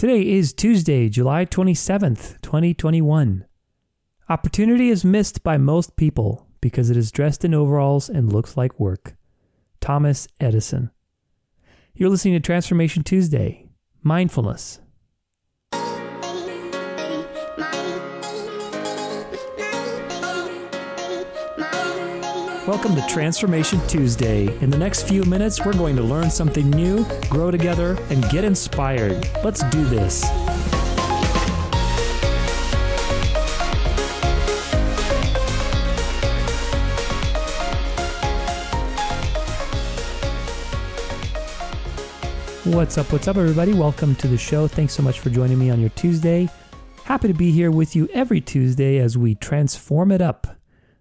Today is Tuesday, July 27th, 2021. Opportunity is missed by most people because it is dressed in overalls and looks like work. Thomas Edison. You're listening to Transformation Tuesday, Mindfulness. Welcome to Transformation Tuesday. In the next few minutes, we're going to learn something new, grow together, and get inspired. Let's do this. What's up? What's up, everybody? Welcome to the show. Thanks so much for joining me on your Tuesday. Happy to be here with you every Tuesday as we transform it up.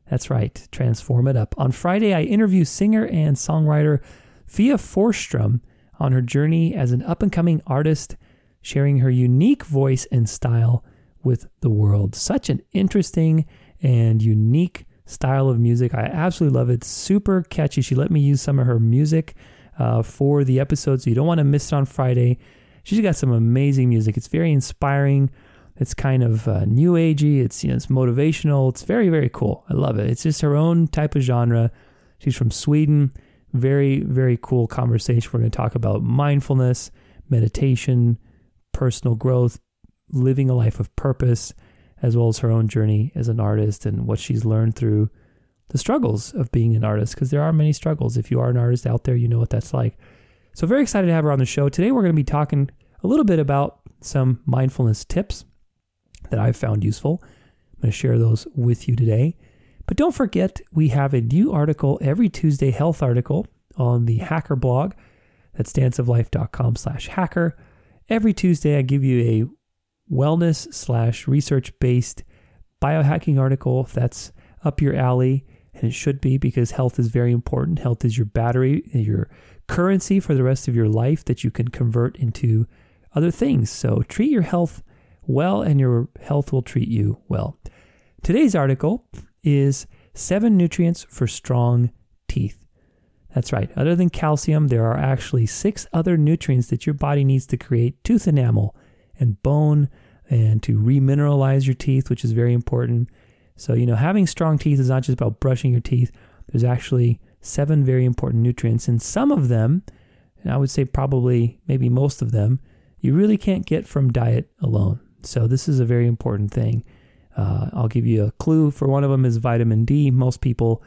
That's right, transform it up. On Friday, I interview singer and songwriter Fia Forsström on her journey as an up and coming artist, sharing her unique voice and style with the world. Such an interesting and unique style of music. I absolutely love it. Super catchy. She let me use some of her music uh, for the episode, so you don't want to miss it on Friday. She's got some amazing music. It's very inspiring. It's kind of uh, new agey. It's you know it's motivational. It's very very cool. I love it. It's just her own type of genre. She's from Sweden. Very very cool conversation. We're going to talk about mindfulness, meditation, personal growth, living a life of purpose, as well as her own journey as an artist and what she's learned through the struggles of being an artist. Because there are many struggles. If you are an artist out there, you know what that's like. So very excited to have her on the show today. We're going to be talking a little bit about some mindfulness tips that I've found useful. I'm going to share those with you today. But don't forget, we have a new article every Tuesday, health article on the Hacker blog. That's danceoflife.com slash hacker. Every Tuesday, I give you a wellness slash research based biohacking article if that's up your alley. And it should be because health is very important. Health is your battery, your currency for the rest of your life that you can convert into other things. So treat your health well and your health will treat you well. Today's article is seven nutrients for strong teeth. That's right. Other than calcium, there are actually six other nutrients that your body needs to create tooth enamel and bone and to remineralize your teeth, which is very important. So, you know, having strong teeth is not just about brushing your teeth. There's actually seven very important nutrients, and some of them, and I would say probably maybe most of them, you really can't get from diet alone. So this is a very important thing. Uh, I'll give you a clue for one of them is vitamin D. Most people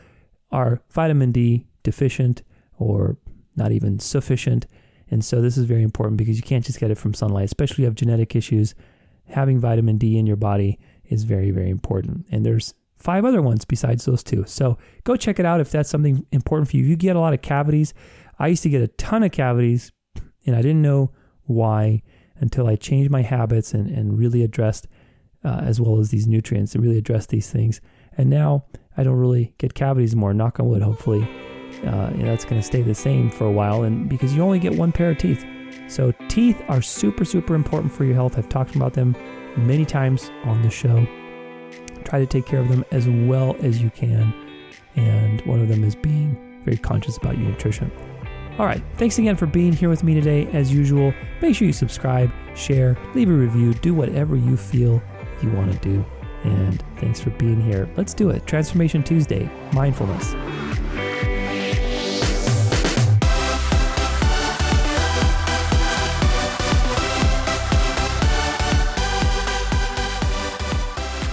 are vitamin D deficient or not even sufficient. And so this is very important because you can't just get it from sunlight, especially if you have genetic issues. Having vitamin D in your body is very, very important. And there's five other ones besides those two. So go check it out if that's something important for you. You get a lot of cavities, I used to get a ton of cavities and I didn't know why until I changed my habits and, and really addressed, uh, as well as these nutrients, to really address these things. And now I don't really get cavities more, knock on wood, hopefully. Uh, that's going to stay the same for a while. And because you only get one pair of teeth. So teeth are super, super important for your health. I've talked about them many times on the show. Try to take care of them as well as you can. And one of them is being very conscious about your nutrition. All right, thanks again for being here with me today. As usual, make sure you subscribe, share, leave a review, do whatever you feel you want to do. And thanks for being here. Let's do it. Transformation Tuesday, mindfulness.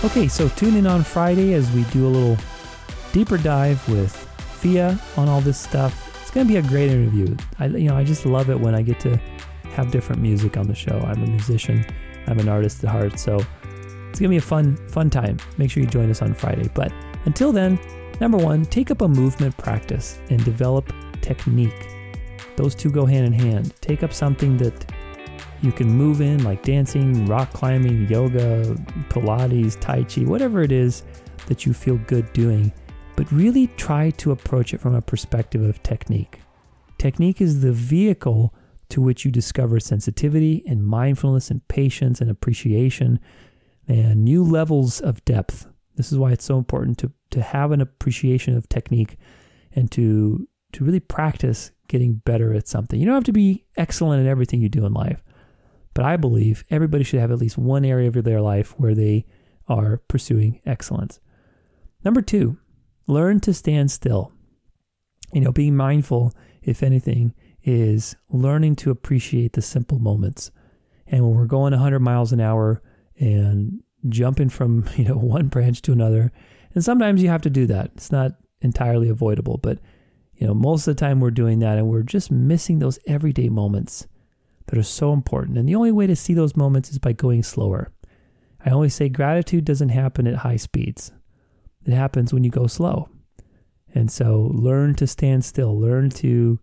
Okay, so tune in on Friday as we do a little deeper dive with Fia on all this stuff it's gonna be a great interview. I you know I just love it when I get to have different music on the show. I'm a musician. I'm an artist at heart, so it's gonna be a fun fun time. Make sure you join us on Friday. But until then, number one, take up a movement practice and develop technique. Those two go hand in hand. Take up something that you can move in, like dancing, rock climbing, yoga, Pilates, Tai Chi, whatever it is that you feel good doing but really try to approach it from a perspective of technique. Technique is the vehicle to which you discover sensitivity and mindfulness and patience and appreciation and new levels of depth. This is why it's so important to, to have an appreciation of technique and to, to really practice getting better at something. You don't have to be excellent at everything you do in life, But I believe everybody should have at least one area of their life where they are pursuing excellence. Number two, learn to stand still. You know, being mindful, if anything, is learning to appreciate the simple moments. And when we're going 100 miles an hour and jumping from, you know, one branch to another, and sometimes you have to do that. It's not entirely avoidable, but you know, most of the time we're doing that and we're just missing those everyday moments that are so important. And the only way to see those moments is by going slower. I always say gratitude doesn't happen at high speeds. It happens when you go slow. And so learn to stand still, learn to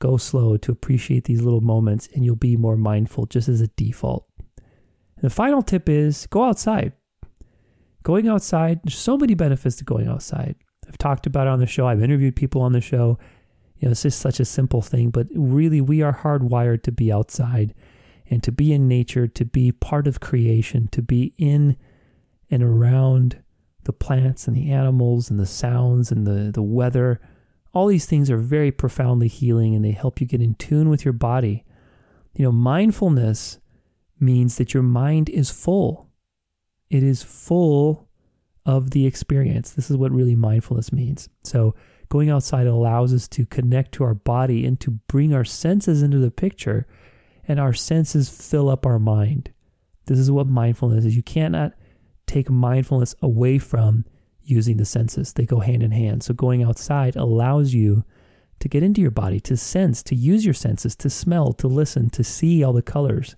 go slow to appreciate these little moments, and you'll be more mindful just as a default. And the final tip is go outside. Going outside, there's so many benefits to going outside. I've talked about it on the show, I've interviewed people on the show. You know, it's just such a simple thing, but really, we are hardwired to be outside and to be in nature, to be part of creation, to be in and around the plants and the animals and the sounds and the, the weather. All these things are very profoundly healing and they help you get in tune with your body. You know, mindfulness means that your mind is full. It is full of the experience. This is what really mindfulness means. So, going outside allows us to connect to our body and to bring our senses into the picture, and our senses fill up our mind. This is what mindfulness is. You cannot take mindfulness away from using the senses, they go hand in hand. So, going outside allows you to get into your body, to sense, to use your senses, to smell, to listen, to see all the colors.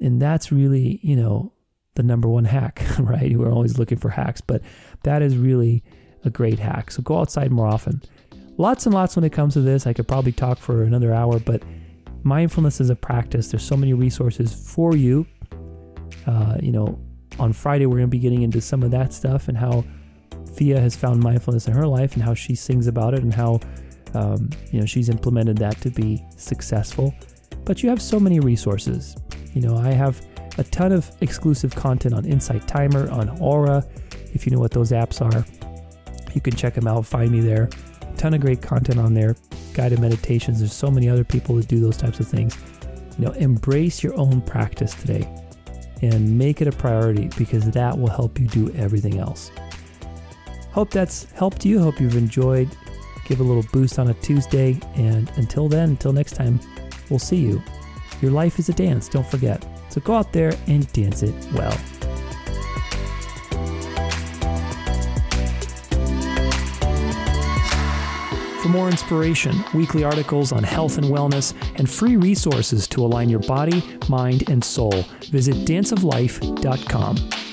And that's really, you know, the number one hack, right? We're always looking for hacks, but that is really a great hack. So go outside more often. Lots and lots when it comes to this. I could probably talk for another hour, but mindfulness is a practice. There's so many resources for you. Uh, you know, on Friday, we're going to be getting into some of that stuff and how Fia has found mindfulness in her life and how she sings about it and how, um, you know, she's implemented that to be successful. But you have so many resources. You know, I have a ton of exclusive content on Insight Timer, on Aura. If you know what those apps are, you can check them out. Find me there. A ton of great content on there. Guided meditations. There's so many other people that do those types of things. You know, embrace your own practice today and make it a priority because that will help you do everything else. Hope that's helped you. Hope you've enjoyed. Give a little boost on a Tuesday. And until then, until next time, we'll see you. Your life is a dance, don't forget. So go out there and dance it well. For more inspiration, weekly articles on health and wellness, and free resources to align your body, mind, and soul, visit danceoflife.com.